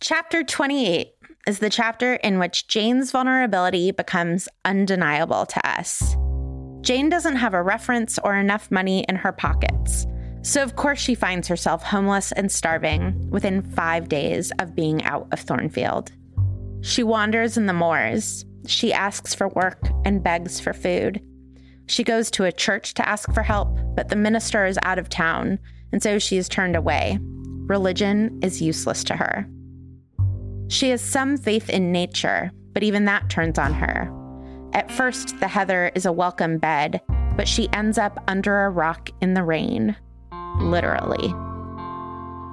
Chapter 28 is the chapter in which Jane's vulnerability becomes undeniable to us. Jane doesn't have a reference or enough money in her pockets. So, of course, she finds herself homeless and starving within five days of being out of Thornfield. She wanders in the moors. She asks for work and begs for food. She goes to a church to ask for help, but the minister is out of town, and so she is turned away. Religion is useless to her. She has some faith in nature, but even that turns on her. At first, the heather is a welcome bed, but she ends up under a rock in the rain. Literally.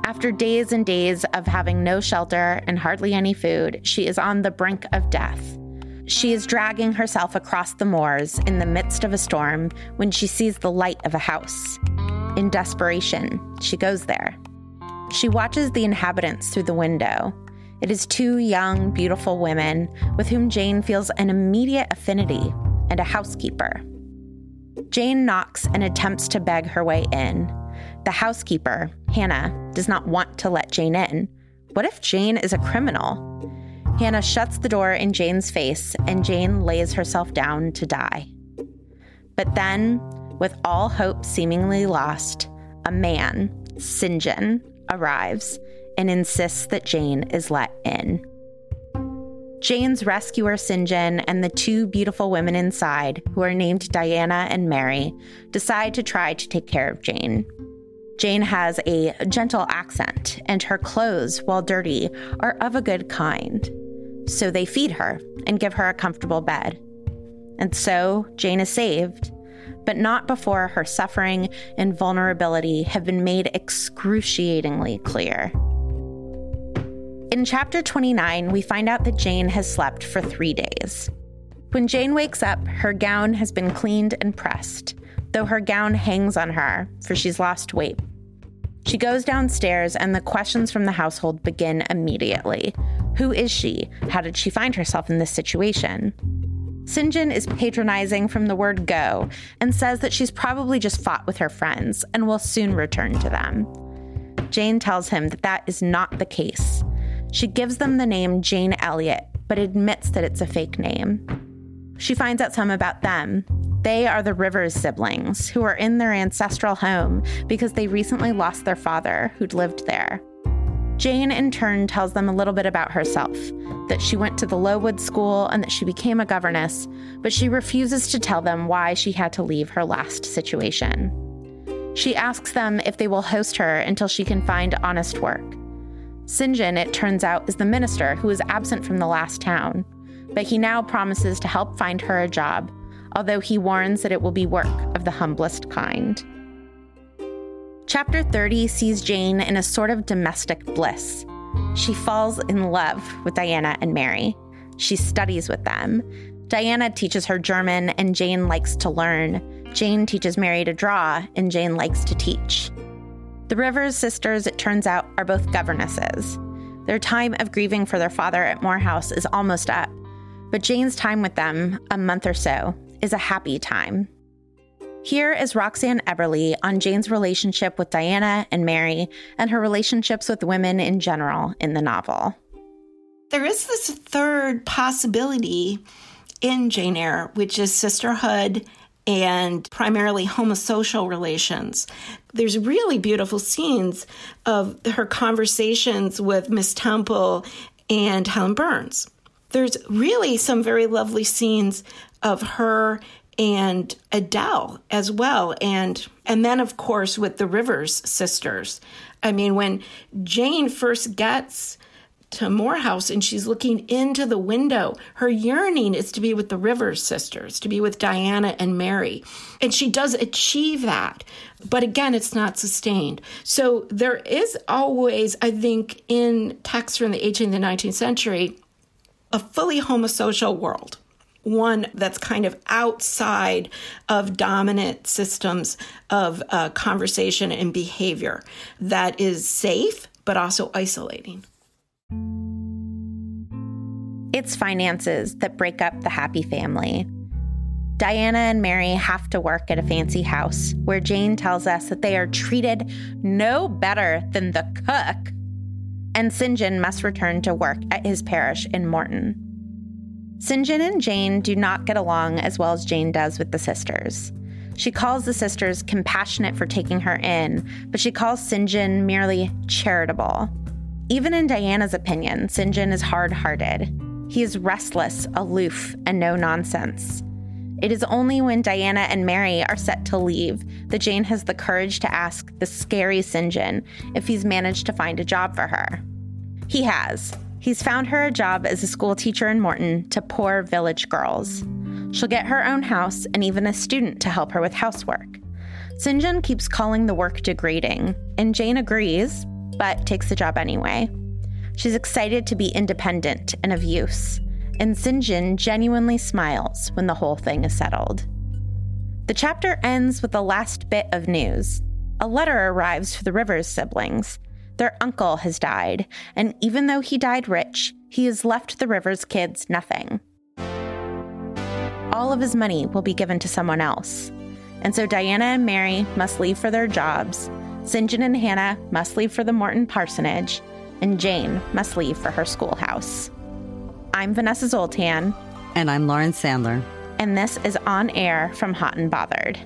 After days and days of having no shelter and hardly any food, she is on the brink of death. She is dragging herself across the moors in the midst of a storm when she sees the light of a house. In desperation, she goes there. She watches the inhabitants through the window. It is two young, beautiful women with whom Jane feels an immediate affinity and a housekeeper. Jane knocks and attempts to beg her way in. The housekeeper, Hannah, does not want to let Jane in. What if Jane is a criminal? Hannah shuts the door in Jane's face and Jane lays herself down to die. But then, with all hope seemingly lost, a man, St. John, arrives and insists that Jane is let in. Jane's rescuer, St. John, and the two beautiful women inside, who are named Diana and Mary, decide to try to take care of Jane. Jane has a gentle accent, and her clothes, while dirty, are of a good kind. So they feed her and give her a comfortable bed. And so Jane is saved, but not before her suffering and vulnerability have been made excruciatingly clear. In chapter 29, we find out that Jane has slept for three days. When Jane wakes up, her gown has been cleaned and pressed, though her gown hangs on her, for she's lost weight. She goes downstairs, and the questions from the household begin immediately. Who is she? How did she find herself in this situation? Sinjin is patronizing from the word go and says that she's probably just fought with her friends and will soon return to them. Jane tells him that that is not the case. She gives them the name Jane Elliott, but admits that it's a fake name. She finds out some about them. They are the Rivers siblings, who are in their ancestral home because they recently lost their father, who'd lived there. Jane, in turn, tells them a little bit about herself that she went to the Lowood School and that she became a governess, but she refuses to tell them why she had to leave her last situation. She asks them if they will host her until she can find honest work. John, it turns out, is the minister who was absent from the last town, but he now promises to help find her a job, although he warns that it will be work of the humblest kind. Chapter 30 sees Jane in a sort of domestic bliss. She falls in love with Diana and Mary. She studies with them. Diana teaches her German, and Jane likes to learn. Jane teaches Mary to draw, and Jane likes to teach. The Rivers sisters, it turns out, are both governesses. Their time of grieving for their father at Moor House is almost up, but Jane's time with them, a month or so, is a happy time. Here is Roxanne Eberle on Jane's relationship with Diana and Mary and her relationships with women in general in the novel. There is this third possibility in Jane Eyre, which is sisterhood and primarily homosocial relations. There's really beautiful scenes of her conversations with Miss Temple and Helen Burns. There's really some very lovely scenes of her and Adele as well and and then of course with the Rivers sisters. I mean when Jane first gets to Moor House and she's looking into the window. Her yearning is to be with the Rivers sisters, to be with Diana and Mary. And she does achieve that. But again, it's not sustained. So there is always, I think, in texts from the 18th and 19th century, a fully homosocial world. One that's kind of outside of dominant systems of uh, conversation and behavior that is safe, but also isolating. It's finances that break up the happy family. Diana and Mary have to work at a fancy house where Jane tells us that they are treated no better than the cook. And St. John must return to work at his parish in Morton. John and Jane do not get along as well as Jane does with the sisters. She calls the sisters compassionate for taking her in, but she calls Sinjin merely charitable. Even in Diana's opinion, Sinjin is hard hearted. He is restless, aloof, and no nonsense. It is only when Diana and Mary are set to leave that Jane has the courage to ask the scary Sinjin if he's managed to find a job for her. He has. He's found her a job as a school teacher in Morton to poor village girls. She'll get her own house and even a student to help her with housework. John keeps calling the work degrading, and Jane agrees, but takes the job anyway. She's excited to be independent and of use, and. John genuinely smiles when the whole thing is settled. The chapter ends with the last bit of news. A letter arrives for the Rivers siblings. Their uncle has died, and even though he died rich, he has left the Rivers kids nothing. All of his money will be given to someone else. And so Diana and Mary must leave for their jobs. St. John and Hannah must leave for the Morton parsonage, and Jane must leave for her schoolhouse. I'm Vanessa Zoltan. And I'm Lauren Sandler. And this is On Air from Hot and Bothered.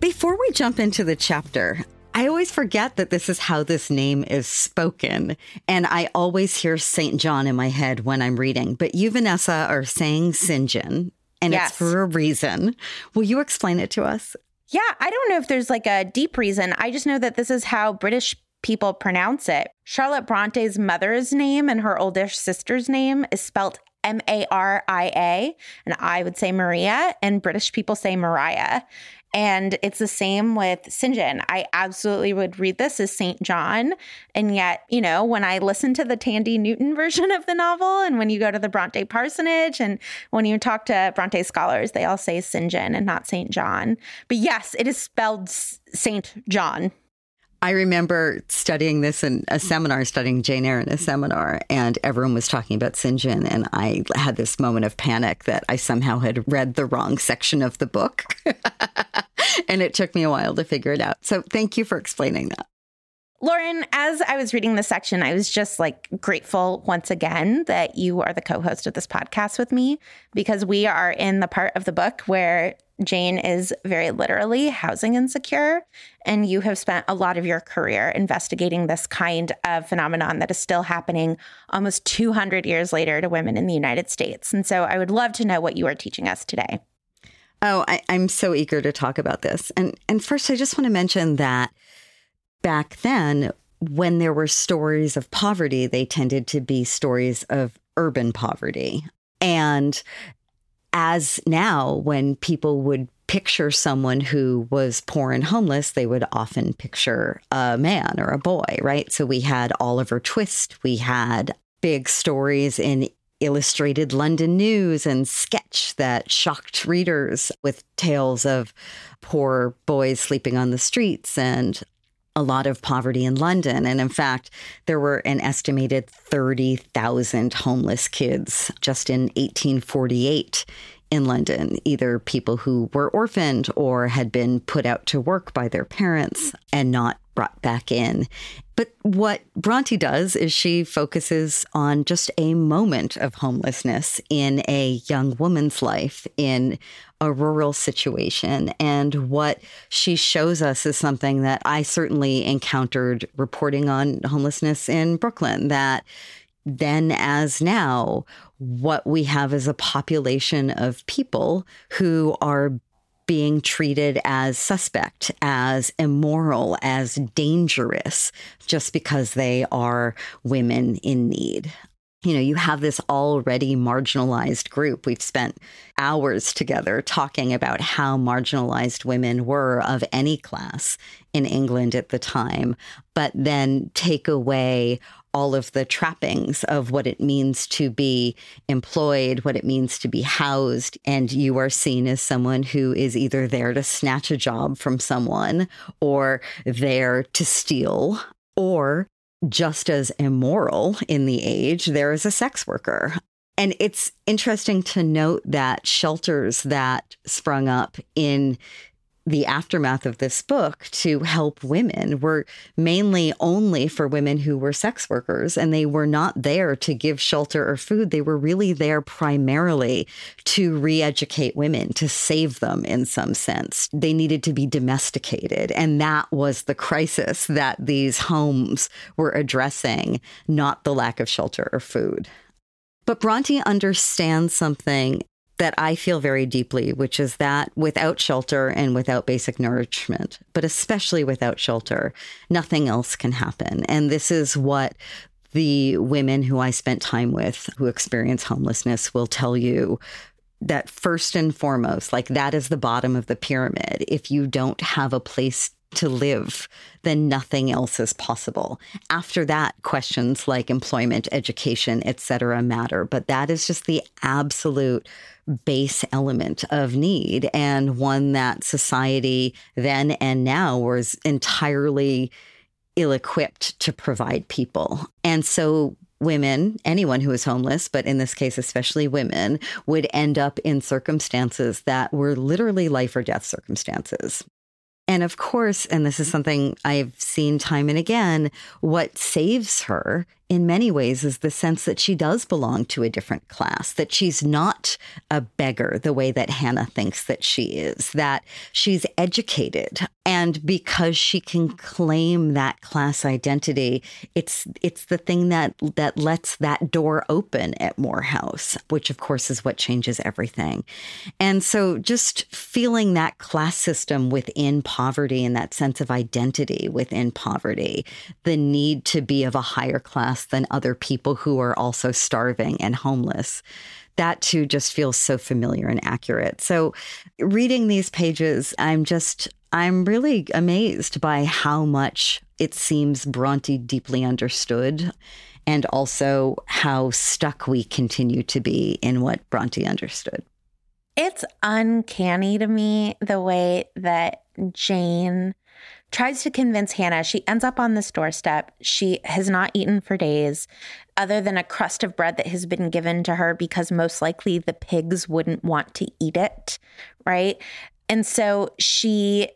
Before we jump into the chapter, I always forget that this is how this name is spoken. And I always hear St. John in my head when I'm reading. But you, Vanessa, are saying St. John, and yes. it's for a reason. Will you explain it to us? Yeah, I don't know if there's like a deep reason. I just know that this is how British people pronounce it. Charlotte Bronte's mother's name and her oldest sister's name is spelt M A R I A, and I would say Maria, and British people say Mariah. And it's the same with St. John. I absolutely would read this as St. John. And yet, you know, when I listen to the Thandie Newton version of the novel, and when you go to the Bronte parsonage, and when you talk to Bronte scholars, they all say St. John and not St. John. But yes, it is spelled St. John. I remember studying this in a seminar, studying Jane Eyre in a seminar, and everyone was talking about St. John. And I had this moment of panic that I somehow had read the wrong section of the book. and it took me a while to figure it out. So thank you for explaining that. Lauren, as I was reading this section, I was just like grateful once again that you are the co host of this podcast with me because we are in the part of the book where Jane is very literally housing insecure. And you have spent a lot of your career investigating this kind of phenomenon that is still happening almost 200 years later to women in the United States. And so I would love to know what you are teaching us today. Oh, I, am so eager to talk about this. And and first I just want to mention that back then, when there were stories of poverty, they tended to be stories of urban poverty. And as now, when people would picture someone who was poor and homeless, they would often picture a man or a boy, right? So we had Oliver Twist, we had big stories in illustrated London news and sketch that shocked readers with tales of poor boys sleeping on the streets and a lot of poverty in London. And in fact, there were an estimated 30,000 homeless kids just in 1848 in London, either people who were orphaned or had been put out to work by their parents and not brought back in. But what Bronte does is she focuses on just a moment of homelessness in a young woman's life in a rural situation. And what she shows us is something that I certainly encountered reporting on homelessness in Brooklyn that then as now, what we have is a population of people who are being treated as suspect, as immoral, as dangerous, just because they are women in need. You know, you have this already marginalized group. We've spent hours together talking about how marginalized women were of any class in England at the time, but then take away all of the trappings of what it means to be employed, what it means to be housed, and you are seen as someone who is either there to snatch a job from someone or there to steal or just as immoral in the age, there is a sex worker. And it's interesting to note that shelters that sprung up in the aftermath of this book to help women were mainly only for women who were sex workers and they were not there to give shelter or food. They were really there primarily to re-educate women to save them in some sense. They needed to be domesticated and that was the crisis that these homes were addressing not the lack of shelter or food. But Bronte understands something that I feel very deeply, which is that without shelter and without basic nourishment, but especially without shelter, nothing else can happen. And this is what the women who I spent time with who experience homelessness will tell you that first and foremost, like that is the bottom of the pyramid. If you don't have a place to live, then nothing else is possible. After that, questions like employment, education, etc., matter. But that is just the absolute base element of need and one that society then and now was entirely ill equipped to provide people. And so women, anyone who is homeless, but in this case, especially women, would end up in circumstances that were literally life or death circumstances. And of course, and this is something I've seen time and again, what saves her in many ways is the sense that she does belong to a different class, that she's not a beggar the way that Hannah thinks that she is, that she's educated. And because she can claim that class identity, it's it's the thing that that lets that door open at Moor House, which of course is what changes everything. And so just feeling that class system within poverty and that sense of identity within poverty, the need to be of a higher class than other people who are also starving and homeless. That too just feels so familiar and accurate. So, reading these pages, I'm just, I'm really amazed by how much it seems Bronte deeply understood and also how stuck we continue to be in what Bronte understood. It's uncanny to me the way that Jane tries to convince Hannah. She ends up on this doorstep. She has not eaten for days, other than a crust of bread that has been given to her because most likely the pigs wouldn't want to eat it. Right. And so she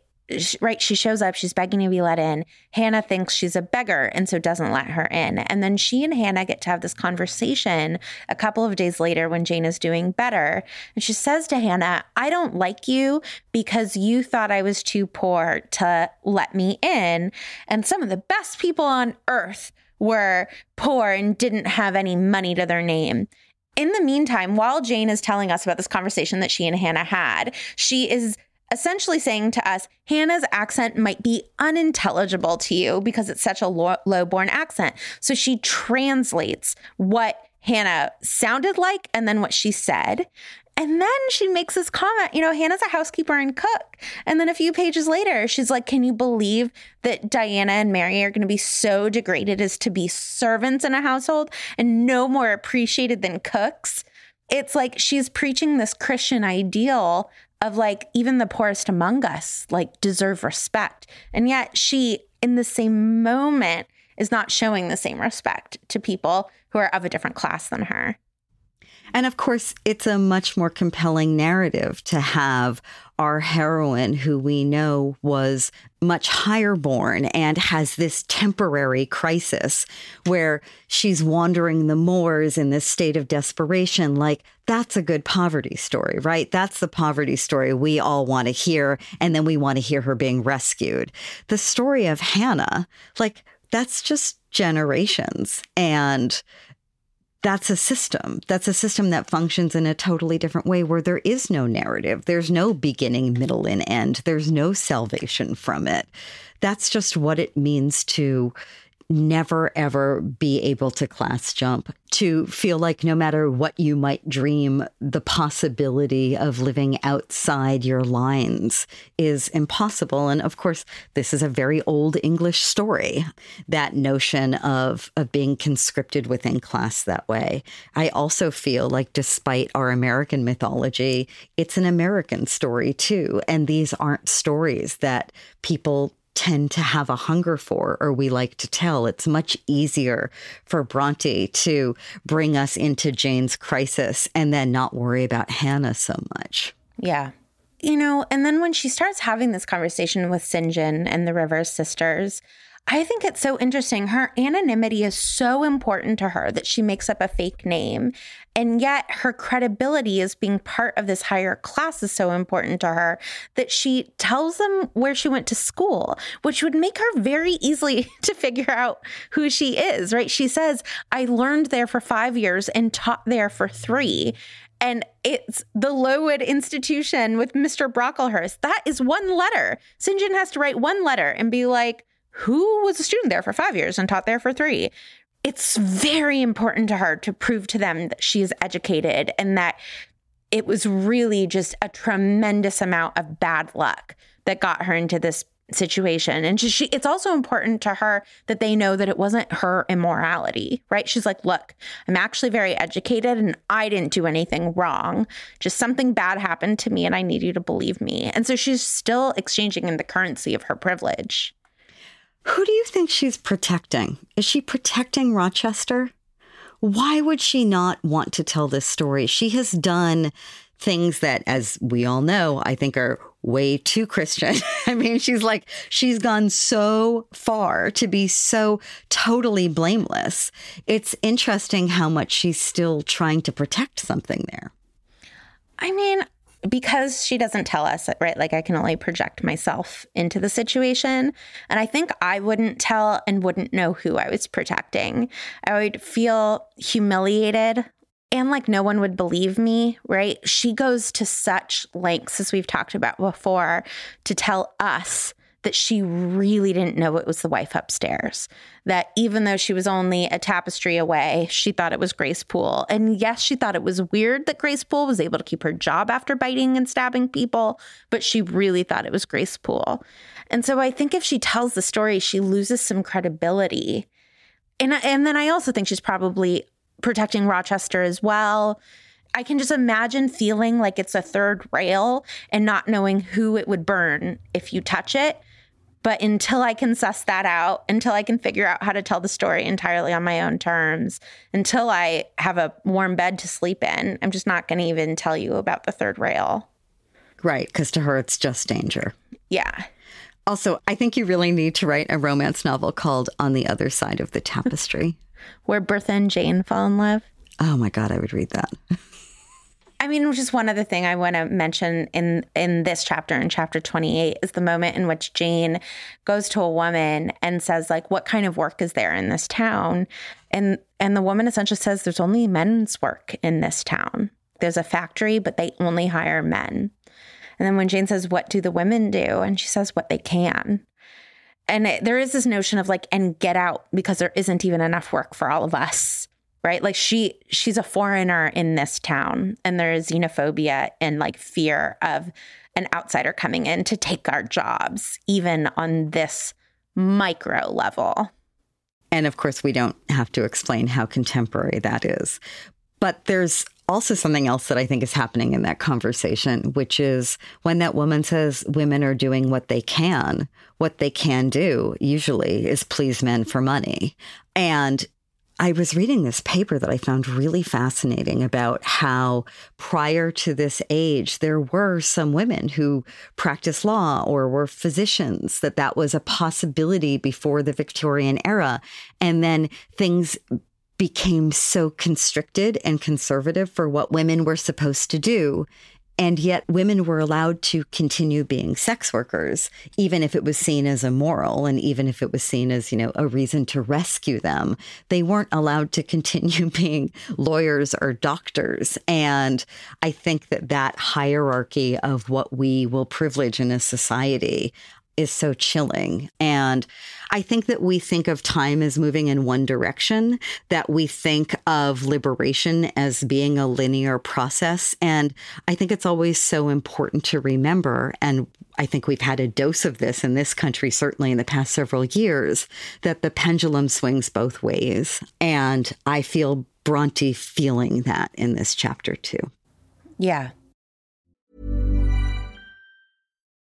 right she shows up she's begging to be let in. Hannah thinks she's a beggar and so doesn't let her in. And then she and hannah get to have this conversation a couple of days later when jane is doing better. And she says to hannah i don't like you because you thought i was too poor to let me in. And some of the best people on earth were poor and didn't have any money to their name. In the meantime, while Jane is telling us about this conversation that she and Hannah had, she is essentially saying to us, Hannah's accent might be unintelligible to you because it's such a low born accent. So she translates what Hannah sounded like and then what she said. And then she makes this comment, you know, Hannah's a housekeeper and cook. And then a few pages later, she's like, Can you believe that Diana and Mary are going to be so degraded as to be servants in a household and no more appreciated than cooks? It's like she's preaching this Christian ideal of like even the poorest among us like deserve respect. And yet she in the same moment is not showing the same respect to people who are of a different class than her. And of course, it's a much more compelling narrative to have our heroine, who we know was much higher born and has this temporary crisis where she's wandering the moors in this state of desperation. Like, that's a good poverty story, right? That's the poverty story we all want to hear. And then we want to hear her being rescued. The story of Hannah, like, that's just generations. And that's a system. That's a system that functions in a totally different way where there is no narrative. There's no beginning, middle, and end. There's no salvation from it. That's just what it means to never ever be able to class jump, to feel like no matter what you might dream, the possibility of living outside your lines is impossible. And of course, this is a very old English story, that notion of, of being conscripted within class that way. I also feel like, despite our American mythology, it's an American story too. And these aren't stories that people tend to have a hunger for or we like to tell. It's much easier for Bronte to bring us into Jane's crisis and then not worry about Hannah so much. Yeah. You know, and then when she starts having this conversation with St. John and the Rivers sisters, I think it's so interesting. Her anonymity is so important to her that she makes up a fake name. And yet her credibility as being part of this higher class is so important to her that she tells them where she went to school, which would make her very easily to figure out who she is, right? She says, I learned there for five years and taught there for three and it's the Lowood institution with Mr. Brocklehurst. That is one letter. St. John has to write one letter and be like, who was a student there for five years and taught there for three. It's very important to her to prove to them that she is educated and that it was really just a tremendous amount of bad luck that got her into this situation. And she, it's also important to her that they know that it wasn't her immorality, right? She's like, look, I'm actually very educated and I didn't do anything wrong. Just something bad happened to me and I need you to believe me. And so she's still exchanging in the currency of her privilege. Who do you think she's protecting? Is she protecting Rochester? Why would she not want to tell this story? She has done things that, as we all know, I think are way too Christian. I mean, she's like, she's gone so far to be so totally blameless. It's interesting how much she's still trying to protect something there. I mean, because she doesn't tell us, right? Like I can only project myself into the situation. And I think I wouldn't tell and wouldn't know who I was protecting. I would feel humiliated and like no one would believe me, right? She goes to such lengths, as we've talked about before, to tell us that she really didn't know it was the wife upstairs. That even though she was only a tapestry away, she thought it was Grace Poole. And yes, she thought it was weird that Grace Poole was able to keep her job after biting and stabbing people, but she really thought it was Grace Poole. And so I think if she tells the story, she loses some credibility. And, and then I also think she's probably protecting Rochester as well. I can just imagine feeling like it's a third rail and not knowing who it would burn if you touch it. But until I can suss that out, until I can figure out how to tell the story entirely on my own terms, until I have a warm bed to sleep in, I'm just not going to even tell you about the third rail. Right. Because to her, it's just danger. Yeah. Also, I think you really need to write a romance novel called On the Other Side of the Tapestry, where Bertha and Jane fall in love. Oh my God, I would read that. I mean, just one other thing I want to mention in in this chapter, in chapter 28, is the moment in which Jane goes to a woman and says, like, what kind of work is there in this town? And and the woman essentially says, There's only men's work in this town. There's a factory, but they only hire men. And then when Jane says, What do the women do? And she says, What they can. And it, there is this notion of like, and get out because there isn't even enough work for all of us right? Like she she's a foreigner in this town and there is xenophobia and like fear of an outsider coming in to take our jobs even on this micro level. And of course we don't have to explain how contemporary that is. But there's also something else that I think is happening in that conversation, which is when that woman says women are doing what they can, what they can do usually is please men for money. And I was reading this paper that I found really fascinating about how prior to this age, there were some women who practiced law or were physicians, that that was a possibility before the Victorian era. And then things became so constricted and conservative for what women were supposed to do. And yet, women were allowed to continue being sex workers, even if it was seen as immoral and even if it was seen as, you know, a reason to rescue them. They weren't allowed to continue being lawyers or doctors. And I think that that hierarchy of what we will privilege in a society is so chilling. And I think that we think of time as moving in one direction, that we think of liberation as being a linear process. And I think it's always so important to remember, and I think we've had a dose of this in this country, certainly in the past several years, that the pendulum swings both ways. And I feel Bronte feeling that in this chapter too. Yeah.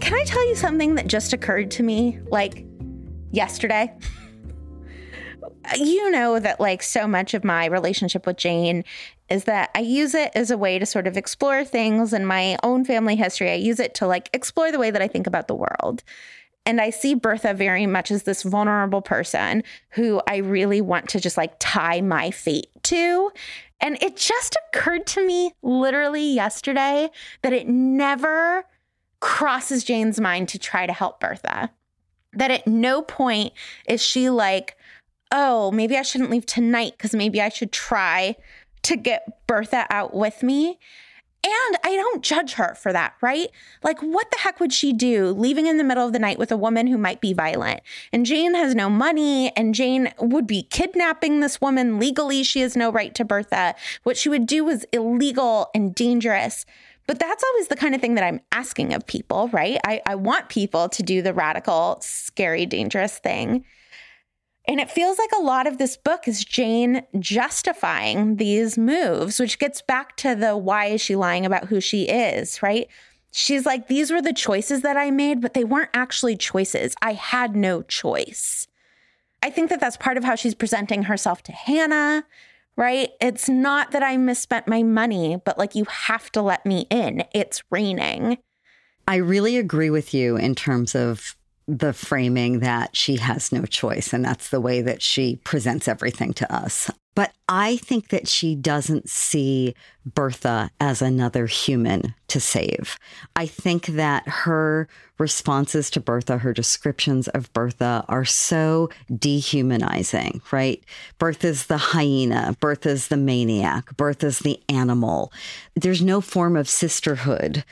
Can I tell you something that just occurred to me like yesterday? you know that like so much of my relationship with Jane is that I use it as a way to sort of explore things in my own family history. I use it to like explore the way that I think about the world. And I see Bertha very much as this vulnerable person who I really want to just like tie my fate to. And it just occurred to me literally yesterday that it never crosses Jane's mind to try to help Bertha. That at no point is she like, oh, maybe I shouldn't leave tonight because maybe I should try to get Bertha out with me. And I don't judge her for that, right? Like, what the heck would she do leaving in the middle of the night with a woman who might be violent? And Jane has no money, and Jane would be kidnapping this woman legally. She has no right to Bertha. What she would do was illegal and dangerous. But that's always the kind of thing that I'm asking of people, right? I, I want people to do the radical, scary, dangerous thing. And it feels like a lot of this book is Jane justifying these moves, which gets back to the why is she lying about who she is, right? She's like, these were the choices that I made, but they weren't actually choices. I had no choice. I think that that's part of how she's presenting herself to Hannah, right? It's not that I misspent my money, but like, you have to let me in. It's raining. I really agree with you in terms of the framing that she has no choice. And that's the way that she presents everything to us. But I think that she doesn't see Bertha as another human to save. I think that her responses to Bertha, her descriptions of Bertha are so dehumanizing, right? Bertha's the hyena, Bertha's the maniac, Bertha's the animal. There's no form of sisterhood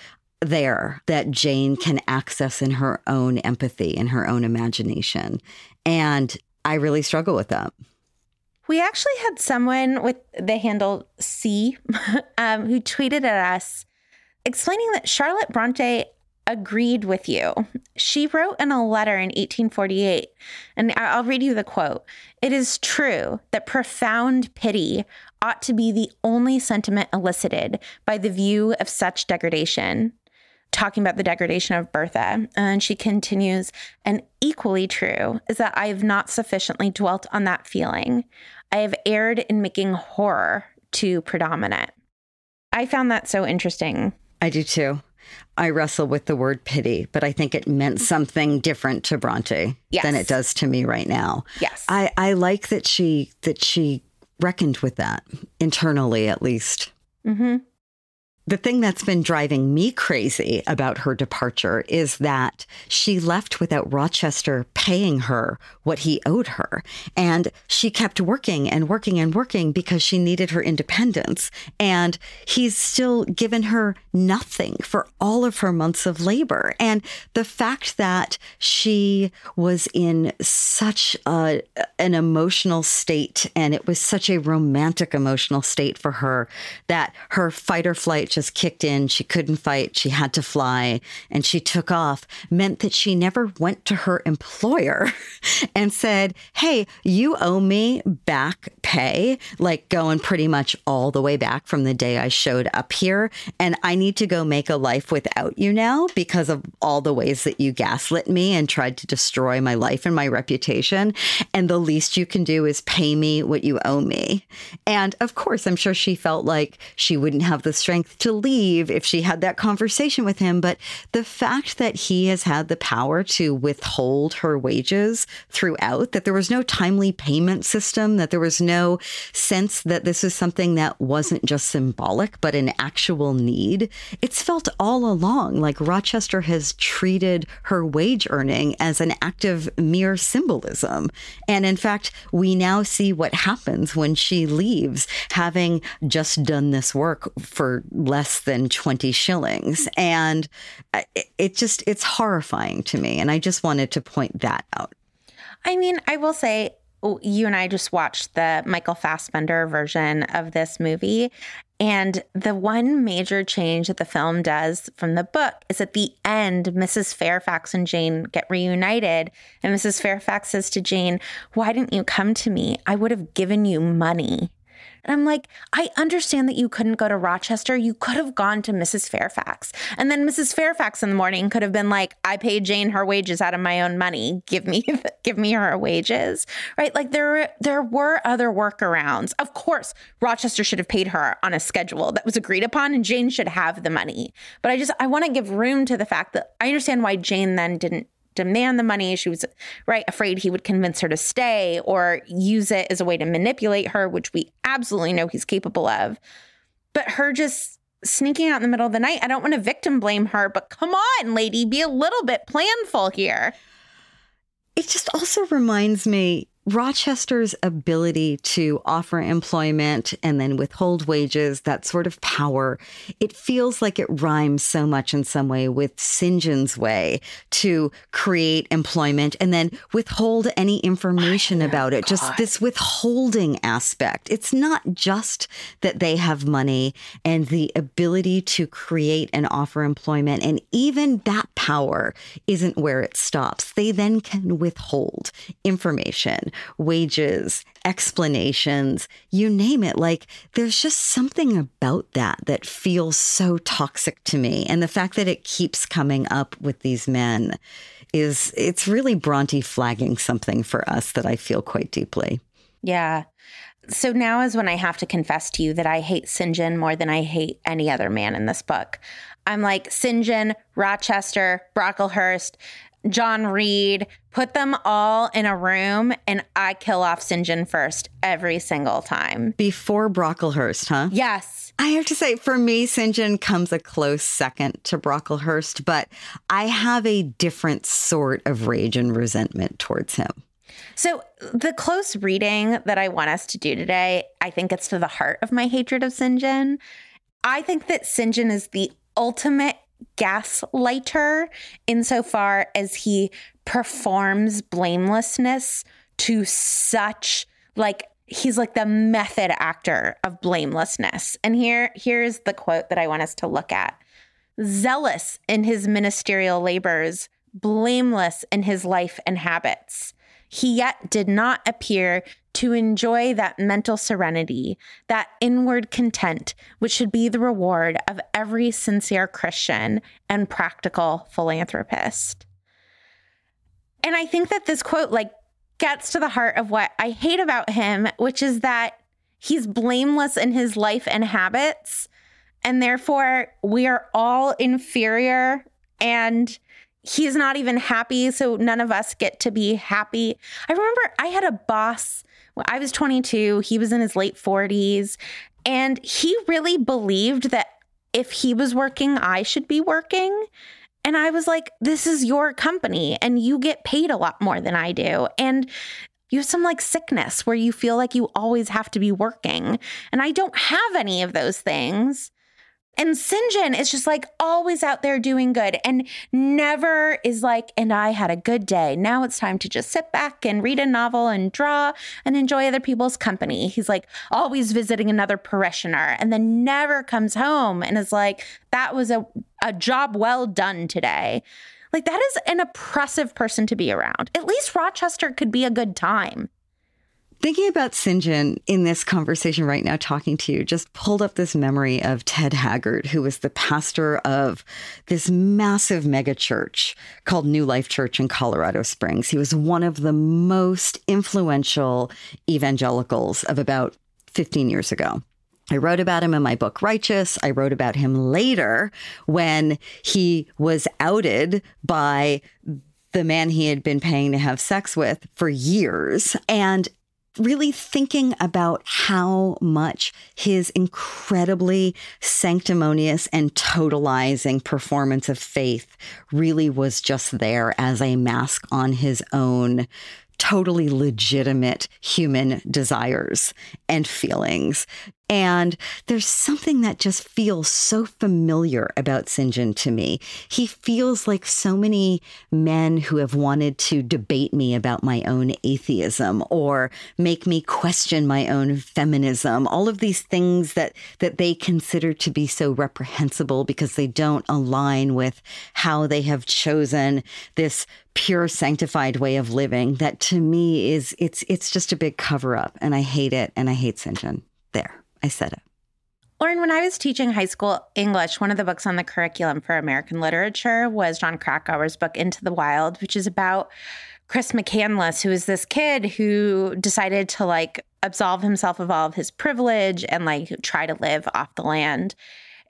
there that Jane can access in her own empathy, in her own imagination. And I really struggle with that. We actually had someone with the handle C um, who tweeted at us explaining that Charlotte Bronte agreed with you. She wrote in a letter in 1848, and I'll read you the quote It is true that profound pity ought to be the only sentiment elicited by the view of such degradation. Talking about the degradation of Bertha. And she continues, and equally true is that I have not sufficiently dwelt on that feeling. I have erred in making horror too predominant. I found that so interesting. I do too. I wrestle with the word pity, but I think it meant something different to Bronte Yes. than it does to me right now. Yes. I, I like that she that she reckoned with that internally at least. Mm-hmm. The thing that's been driving me crazy about her departure is that she left without Rochester paying her what he owed her. And she kept working and working and working because she needed her independence. And he's still given her nothing for all of her months of labor. And the fact that she was in such a, an emotional state and it was such a romantic emotional state for her that her fight or flight just kicked in. She couldn't fight. She had to fly and she took off meant that she never went to her employer and said, Hey, you owe me back pay, like going pretty much all the way back from the day I showed up here. And I need to go make a life without you now because of all the ways that you gaslit me and tried to destroy my life and my reputation. And the least you can do is pay me what you owe me. And of course, I'm sure she felt like she wouldn't have the strength to leave if she had that conversation with him. But the fact that he has had the power to withhold her wages throughout, that there was no timely payment system, that there was no sense that this was something that wasn't just symbolic, but an actual need, it's felt all along like Rochester has treated her wage earning as an act of mere symbolism. And in fact, we now see what happens when she leaves, having just done this work for less than 20 shillings. Hmm. And uh, it, it just, it's horrifying to me. And I just wanted to point that out. I mean, I will say, oh, you and I just watched the Michael Fassbender version of this movie. And the one major change that the film does from the book is at the end, Mrs. Fairfax and Jane get reunited. And Mrs. Fairfax says to Jane, Why didn't you come to me? I would have given you money. And I'm like, I understand that you couldn't go to Rochester. You could have gone to Mrs. Fairfax. And then Mrs. Fairfax in the morning could have been like, I paid Jane her wages out of my own money. Give me give me her wages. Right? Like there there were other workarounds. Of course, Rochester should have paid her on a schedule that was agreed upon and Jane should have the money. But I just I want to give room to the fact that I understand why Jane then didn't demand the money. She was right afraid he would convince her to stay or use it as a way to manipulate her, which we absolutely know he's capable of. But her just sneaking out in the middle of the night, I don't want to victim blame her, but come on, lady, be a little bit planful here. It just also reminds me Rochester's ability to offer employment and then withhold wages, that sort of power, it feels like it rhymes so much in some way with St. John's way to create employment and then withhold any information oh, about it. Just this withholding aspect. It's not just that they have money and the ability to create and offer employment. And even that power isn't where it stops. They then can withhold information wages, explanations, you name it. Like there's just something about that that feels so toxic to me. And the fact that it keeps coming up with these men is, it's really Bronte flagging something for us that I feel quite deeply. Yeah. So now is when I have to confess to you that I hate St. John more than I hate any other man in this book. I'm like St. John, Rochester, Brocklehurst, John Reed, put them all in a room and I kill off St. John first every single time. Before Brocklehurst, huh? Yes. I have to say, for me, St. John comes a close second to Brocklehurst, but I have a different sort of rage and resentment towards him. So, the close reading that I want us to do today, I think it's to the heart of my hatred of St. John. I think that St. John is the ultimate gaslighter insofar as he performs blamelessness to such like he's like the method actor of blamelessness. And here here's the quote that I want us to look at. zealous in his ministerial labors, blameless in his life and habits. He yet did not appear to enjoy that mental serenity, that inward content, which should be the reward of every sincere Christian and practical philanthropist. And I think that this quote, like, gets to the heart of what I hate about him, which is that he's blameless in his life and habits. And therefore, we are all inferior and he's not even happy. So none of us get to be happy. I remember I had a boss I was 22, he was in his late 40s, and he really believed that if he was working, I should be working. And I was like, this is your company and you get paid a lot more than I do. And you have some like sickness where you feel like you always have to be working. And I don't have any of those things. And Sinjin is just like always out there doing good and never is like, and I had a good day. Now it's time to just sit back and read a novel and draw and enjoy other people's company. He's like always visiting another parishioner and then never comes home and is like, that was a, a job well done today. Like, that is an oppressive person to be around. At least Rochester could be a good time. Thinking about Sinjin in this conversation right now, talking to you, just pulled up this memory of Ted Haggard, who was the pastor of this massive mega church called New Life Church in Colorado Springs. He was one of the most influential evangelicals of about 15 years ago. I wrote about him in my book, Righteous. I wrote about him later when he was outed by the man he had been paying to have sex with for years. And really thinking about how much his incredibly sanctimonious and totalizing performance of faith really was just there as a mask on his own totally legitimate human desires and feelings. And there's something that just feels so familiar about Sinjin to me. He feels like so many men who have wanted to debate me about my own atheism or make me question my own feminism, all of these things that, that they consider to be so reprehensible because they don't align with how they have chosen this pure sanctified way of living that to me is it's it's just a big cover up and I hate it and I hate Sinjin. There. I said it. Lauren, when I was teaching high school English, one of the books on the curriculum for American literature was Jon Krakauer's book Into the Wild, which is about Chris McCandless, who is this kid who decided to like absolve himself of all of his privilege and like try to live off the land.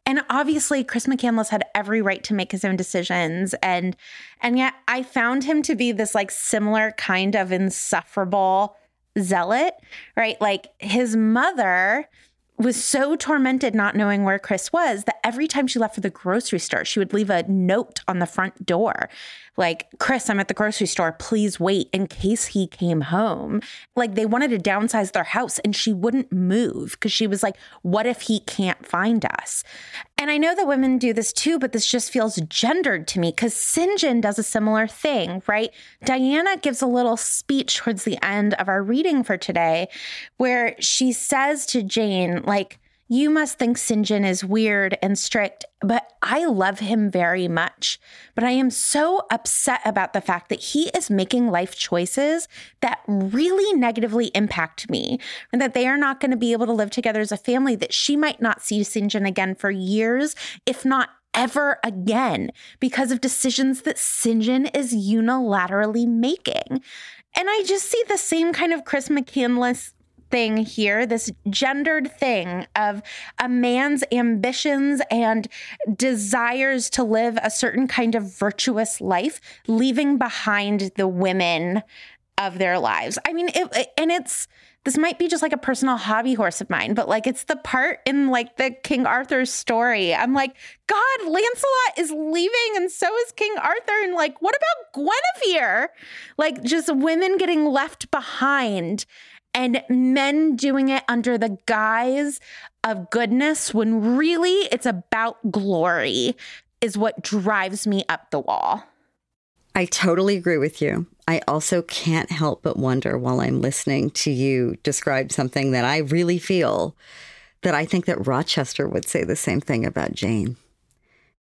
And obviously Chris McCandless had every right to make his own decisions and and yet I found him to be this like similar kind of insufferable zealot, right? Like his mother was so tormented not knowing where Chris was that every time she left for the grocery store, she would leave a note on the front door like, Chris, I'm at the grocery store. Please wait in case he came home. Like, they wanted to downsize their house and she wouldn't move because she was like, what if he can't find us? And I know that women do this too, but this just feels gendered to me because Sinjin does a similar thing, right? Diana gives a little speech towards the end of our reading for today where she says to Jane, like, you must think Sinjin is weird and strict, but I love him very much. But I am so upset about the fact that he is making life choices that really negatively impact me, and that they are not going to be able to live together as a family, that she might not see Sinjin again for years, if not ever again, because of decisions that Sinjin is unilaterally making. And I just see the same kind of Chris McCandless thing here, this gendered thing of a man's ambitions and desires to live a certain kind of virtuous life, leaving behind the women of their lives. I mean, it, and it's this might be just like a personal hobby horse of mine, but like it's the part in like the King Arthur's story. I'm like, God, Lancelot is leaving and so is King Arthur. And like, what about Guinevere? Like, just women getting left behind and men doing it under the guise of goodness when really it's about glory is what drives me up the wall. I totally agree with you. I also can't help but wonder while I'm listening to you describe something that I really feel that I think that Rochester would say the same thing about Jane.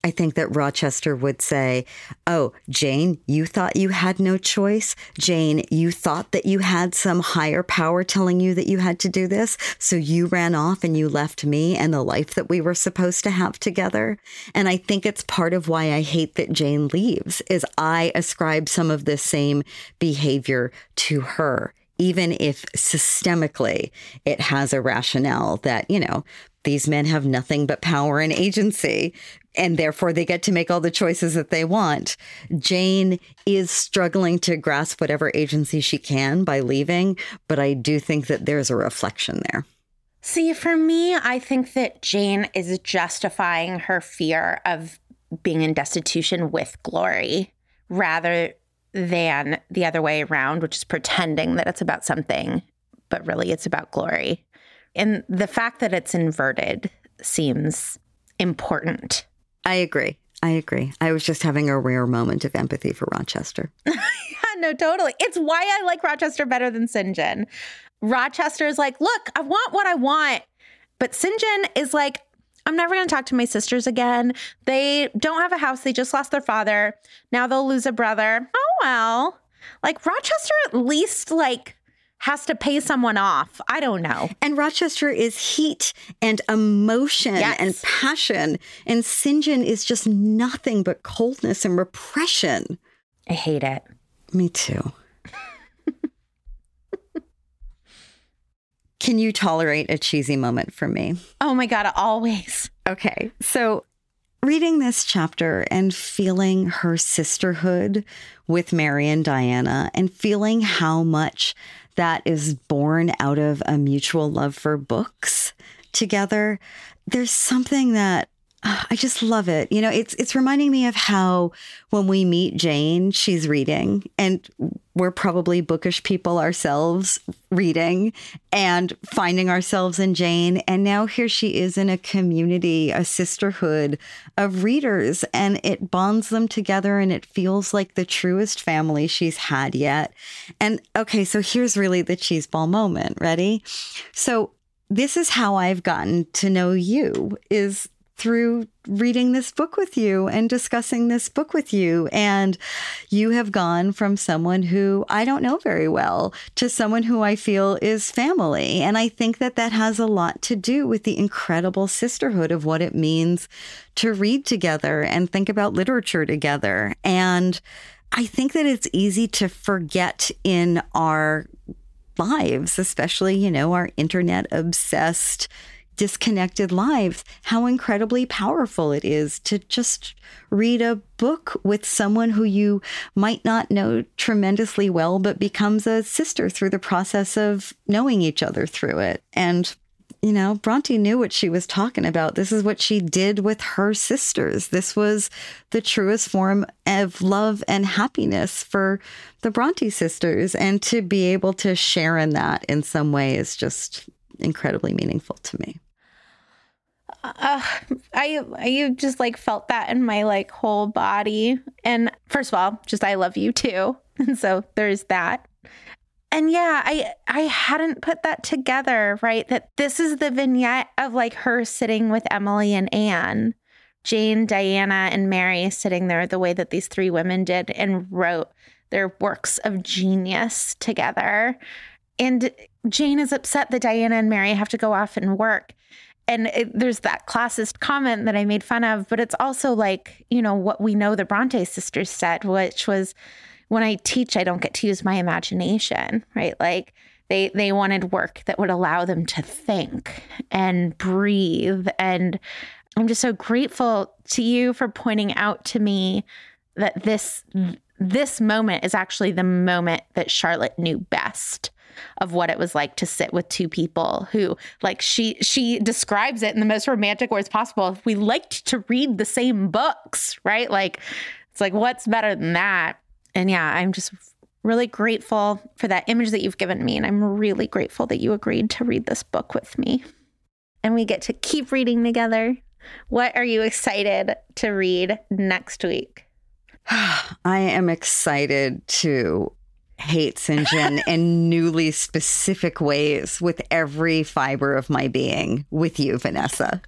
I think that Rochester would say, Oh, Jane, you thought you had no choice. Jane, you thought that you had some higher power telling you that you had to do this. So you ran off and you left me and the life that we were supposed to have together. And I think it's part of why I hate that Jane leaves is I ascribe some of the same behavior to her even if systemically it has a rationale that, you know, these men have nothing but power and agency, and therefore they get to make all the choices that they want. Jane is struggling to grasp whatever agency she can by leaving, but I do think that there's a reflection there. See, for me, I think that Jane is justifying her fear of being in destitution with glory rather than the other way around, which is pretending that it's about something, but really it's about glory. And the fact that it's inverted seems important. I agree. I agree. I was just having a rare moment of empathy for Rochester. yeah, no, totally. It's why I like Rochester better than Sinjin. Rochester is like, look, I want what I want. But Sinjin is like, I'm never going to talk to my sisters again. They don't have a house. They just lost their father. Now they'll lose a brother. Oh, well. Like Rochester at least like has to pay someone off. I don't know. And Rochester is heat and emotion yes. and passion. And Sinjin is just nothing but coldness and repression. I hate it. Me too. Can you tolerate a cheesy moment from me? Oh my God, always. Okay. So, reading this chapter and feeling her sisterhood with Mary and Diana and feeling how much that is born out of a mutual love for books together, there's something that Ah, I just love it. You know, it's it's reminding me of how when we meet Jane, she's reading and we're probably bookish people ourselves reading and finding ourselves in Jane and now here she is in a community, a sisterhood of readers and it bonds them together and it feels like the truest family she's had yet. And okay, so here's really the cheese ball moment. Ready? So this is how I've gotten to know you is through reading this book with you and discussing this book with you. And you have gone from someone who I don't know very well to someone who I feel is family. And I think that that has a lot to do with the incredible sisterhood of what it means to read together and think about literature together. And I think that it's easy to forget in our lives, especially, you know, our internet obsessed disconnected lives, how incredibly powerful it is to just read a book with someone who you might not know tremendously well, but becomes a sister through the process of knowing each other through it. And you know, Bronte knew what she was talking about. This is what she did with her sisters. This was the truest form of love and happiness for the Bronte sisters. And to be able to share in that in some way is just incredibly meaningful to me uh, I I just like felt that in my like whole body. And first of all, just I love you too. And so there's that. And yeah, I I hadn't put that together, right? That this is the vignette of like her sitting with Emily and Anne. Jane, Diana, and Mary sitting there the way that these three women did and wrote their works of genius together. And Jane is upset that Diana and Mary have to go off and work and it, there's that classist comment that I made fun of, but it's also like, you know, what we know the Bronte sisters said, which was when I teach, I don't get to use my imagination, right? Like they they wanted work that would allow them to think and breathe. And I'm just so grateful to you for pointing out to me that this this moment is actually the moment that Charlotte knew best of what it was like to sit with two people who like she she describes it in the most romantic words possible. We liked to read the same books, right? Like it's like what's better than that? And yeah, I'm just really grateful for that image that you've given me and I'm really grateful that you agreed to read this book with me. And we get to keep reading together. What are you excited to read next week? I am excited to hate Sinjin in newly specific ways with every fiber of my being with you, Vanessa.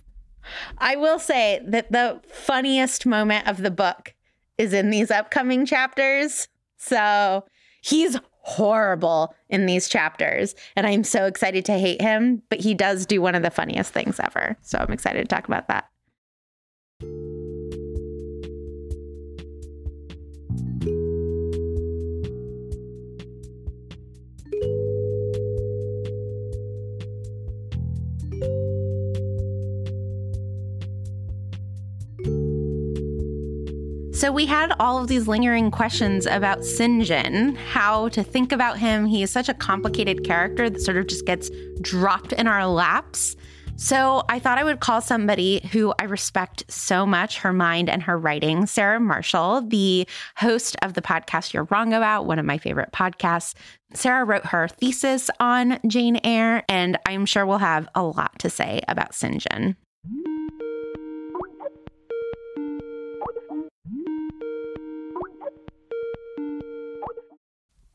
I will say that the funniest moment of the book is in these upcoming chapters. So he's horrible in these chapters. And I'm so excited to hate him, but he does do one of the funniest things ever. So I'm excited to talk about that. So we had all of these lingering questions about Sinjin, how to think about him. He is such a complicated character that sort of just gets dropped in our laps. So I thought I would call somebody who I respect so much, her mind and her writing, Sarah Marshall, the host of the podcast You're Wrong About, one of my favorite podcasts. Sarah wrote her thesis on Jane Eyre, and I'm sure we'll have a lot to say about Sinjin.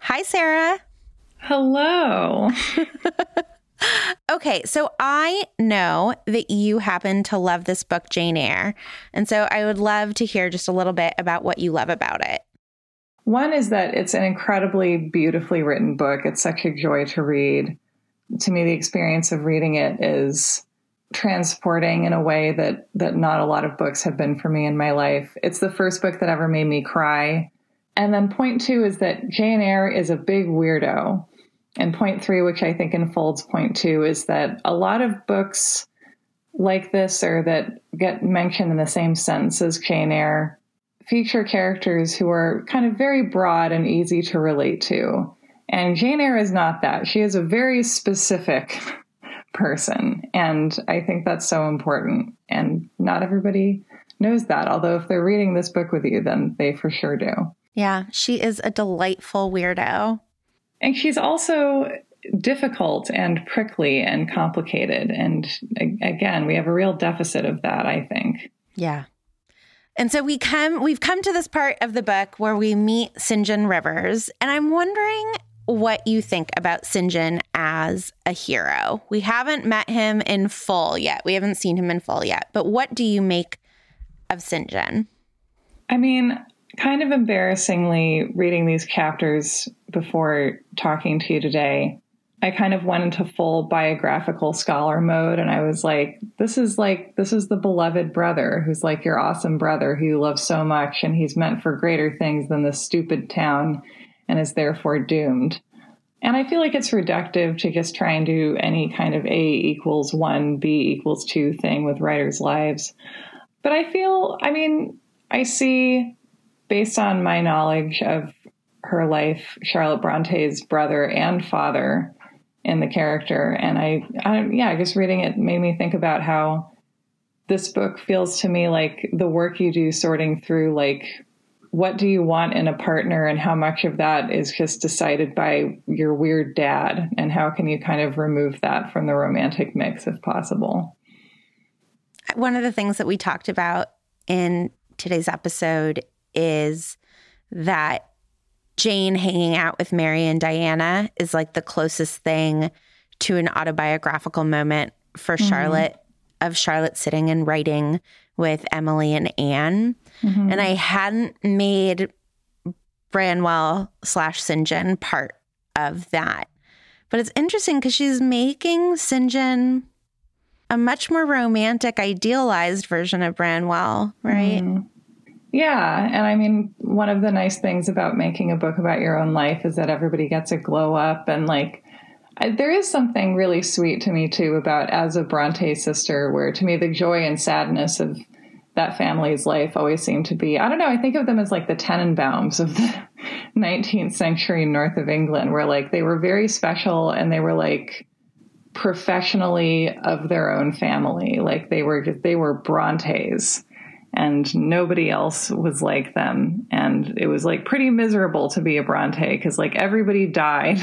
Hi, Sarah. Hello. okay, so I know that you happen to love this book, Jane Eyre. And so I would love to hear just a little bit about what you love about it. One is that it's an incredibly beautifully written book. It's such a joy to read. To me, the experience of reading it is transporting in a way that that not a lot of books have been for me in my life. It's the first book that ever made me cry. And then point two is that Jane Eyre is a big weirdo. And point three, which I think unfolds point two, is that a lot of books like this or that get mentioned in the same sentence as Jane Eyre feature characters who are kind of very broad and easy to relate to. And Jane Eyre is not that. She is a very specific person. And I think that's so important. And not everybody knows that. Although if they're reading this book with you, then they for sure do. Yeah, she is a delightful weirdo. And she's also difficult and prickly and complicated. And again, we have a real deficit of that, I think. Yeah. And so we come we've come to this part of the book where we meet Sinjin Rivers, and I'm wondering what you think about Sinjin as a hero. We haven't met him in full yet. We haven't seen him in full yet. But what do you make of Sinjin? I mean, kind of embarrassingly reading these chapters before talking to you today. I kind of went into full biographical scholar mode and I was like, this is like, this is the beloved brother who's like your awesome brother who you love so much and he's meant for greater things than this stupid town and is therefore doomed. And I feel like it's reductive to just try and do any kind of A equals one, B equals two thing with writers' lives. But I feel, I mean, I see based on my knowledge of her life, Charlotte Bronte's brother and father in the character. And I, I, yeah, just reading it made me think about how this book feels to me like the work you do sorting through, like, what do you want in a partner and how much of that is just decided by your weird dad and how can you kind of remove that from the romantic mix if possible one of the things that we talked about in today's episode is that Jane hanging out with Mary and Diana is like the closest thing to an autobiographical moment for mm-hmm. Charlotte of Charlotte sitting and writing with Emily and Anne. Mm-hmm. And I hadn't made Branwell slash Sinjin part of that. But it's interesting because she's making Sinjin a much more romantic, idealized version of Branwell, right? Mm-hmm. Yeah. And I mean, one of the nice things about making a book about your own life is that everybody gets a glow up. And like, I, there is something really sweet to me too about as a Bronte sister, where to me the joy and sadness of that family's life always seemed to be, I don't know, I think of them as like the Tenenbaums of the 19th century north of England, where like they were very special and they were like, professionally of their own family like they were they were brontes and nobody else was like them. And it was like pretty miserable to be a Bronte because like everybody died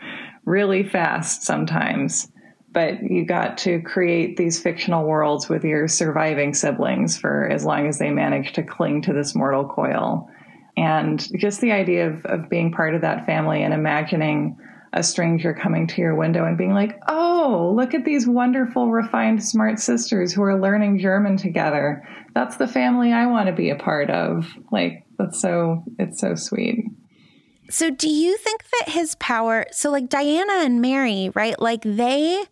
really fast sometimes. But you got to create these fictional worlds with your surviving siblings for as long as they managed to cling to this mortal coil. And just the idea of, of being part of that family and imagining a stranger coming to your window and being like, oh, look at these wonderful, refined, smart sisters who are learning German together. That's the family I want to be a part of. Like, that's so, it's so sweet. So, do you think that his power, so like Diana and Mary, right? Like they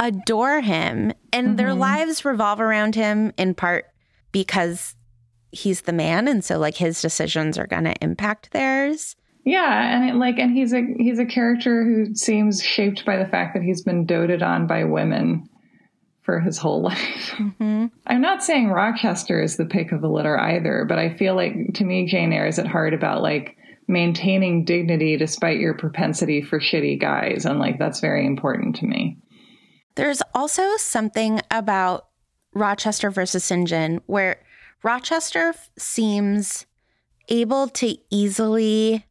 adore him and mm-hmm. their lives revolve around him in part because he's the man. And so, like, his decisions are going to impact theirs. Yeah, and it, like, and he's a he's a character who seems shaped by the fact that he's been doted on by women for his whole life. Mm-hmm. I'm not saying Rochester is the pick of the litter either, but I feel like to me, Jane Eyre is at heart about like maintaining dignity despite your propensity for shitty guys, and like that's very important to me. There's also something about Rochester versus St. John where Rochester seems able to easily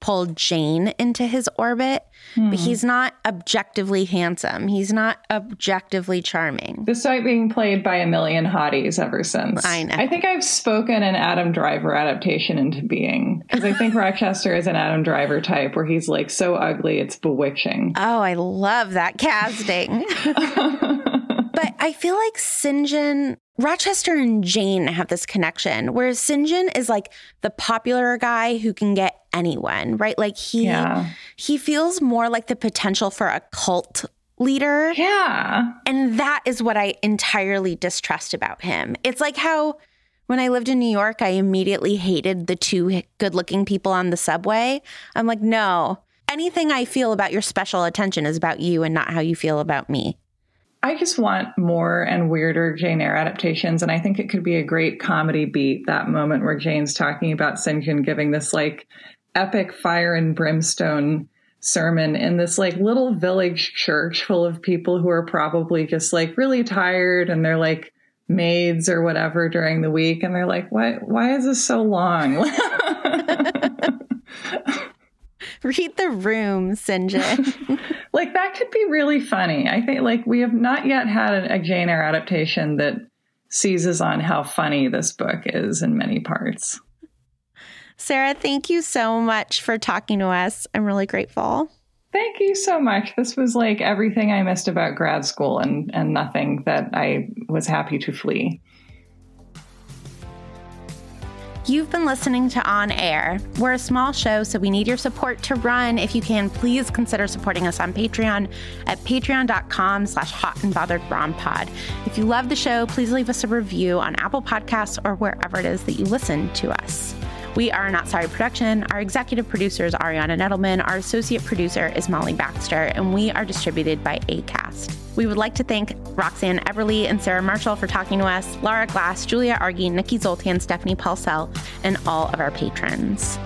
pull Jane into his orbit, hmm. but he's not objectively handsome. He's not objectively charming. Despite being played by a million hotties ever since. I know. I think I've spoken an Adam Driver adaptation into being because I think Rochester is an Adam Driver type where he's like so ugly it's bewitching. Oh, I love that casting. but I feel like. John Rochester and Jane have this connection, whereas. John is like the popular guy who can get anyone, right? Like he yeah. he feels more like the potential for a cult leader. Yeah. And that is what I entirely distrust about him. It's like how when I lived in New York, I immediately hated the two good-looking people on the subway. I'm like, "No. Anything I feel about your special attention is about you and not how you feel about me." I just want more and weirder Jane Eyre adaptations. And I think it could be a great comedy beat that moment where Jane's talking about. John giving this like epic fire and brimstone sermon in this like little village church full of people who are probably just like really tired and they're like maids or whatever during the week. And they're like, what, why is this so long? Read the room, Sinjin. Like that could be really funny. I think like we have not yet had a, a Jane Eyre adaptation that seizes on how funny this book is in many parts. Sarah, thank you so much for talking to us. I'm really grateful. Thank you so much. This was like everything I missed about grad school and, and nothing that I was happy to flee. You've been listening to On Air. We're a small show, so we need your support to run. If you can, please consider supporting us on Patreon at patreon.com slash hot and bothered pod. If you love the show, please leave us a review on Apple Podcasts or wherever it is that you listen to us. We are Not Sorry Production. Our executive producer is Ariana Nedelman. Our associate producer is Molly Baxter, and we are distributed by ACAST. We would like to thank Roxanne Everly and Sarah Marshall for talking to us, Laura Glass, Julia Argy, Nikki Zoltan, Stephanie Paulsell, and all of our patrons.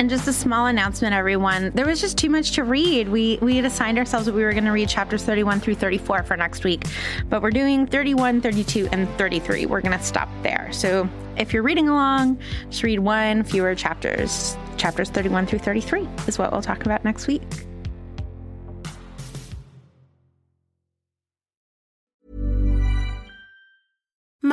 And just a small announcement, everyone. There was just too much to read. We we had assigned ourselves that we were going to read chapters 31 through 34 for next week, but we're doing 31, 32, and 33. We're going to stop there. So if you're reading along, just read one fewer chapters. Chapters 31 through 33 is what we'll talk about next week.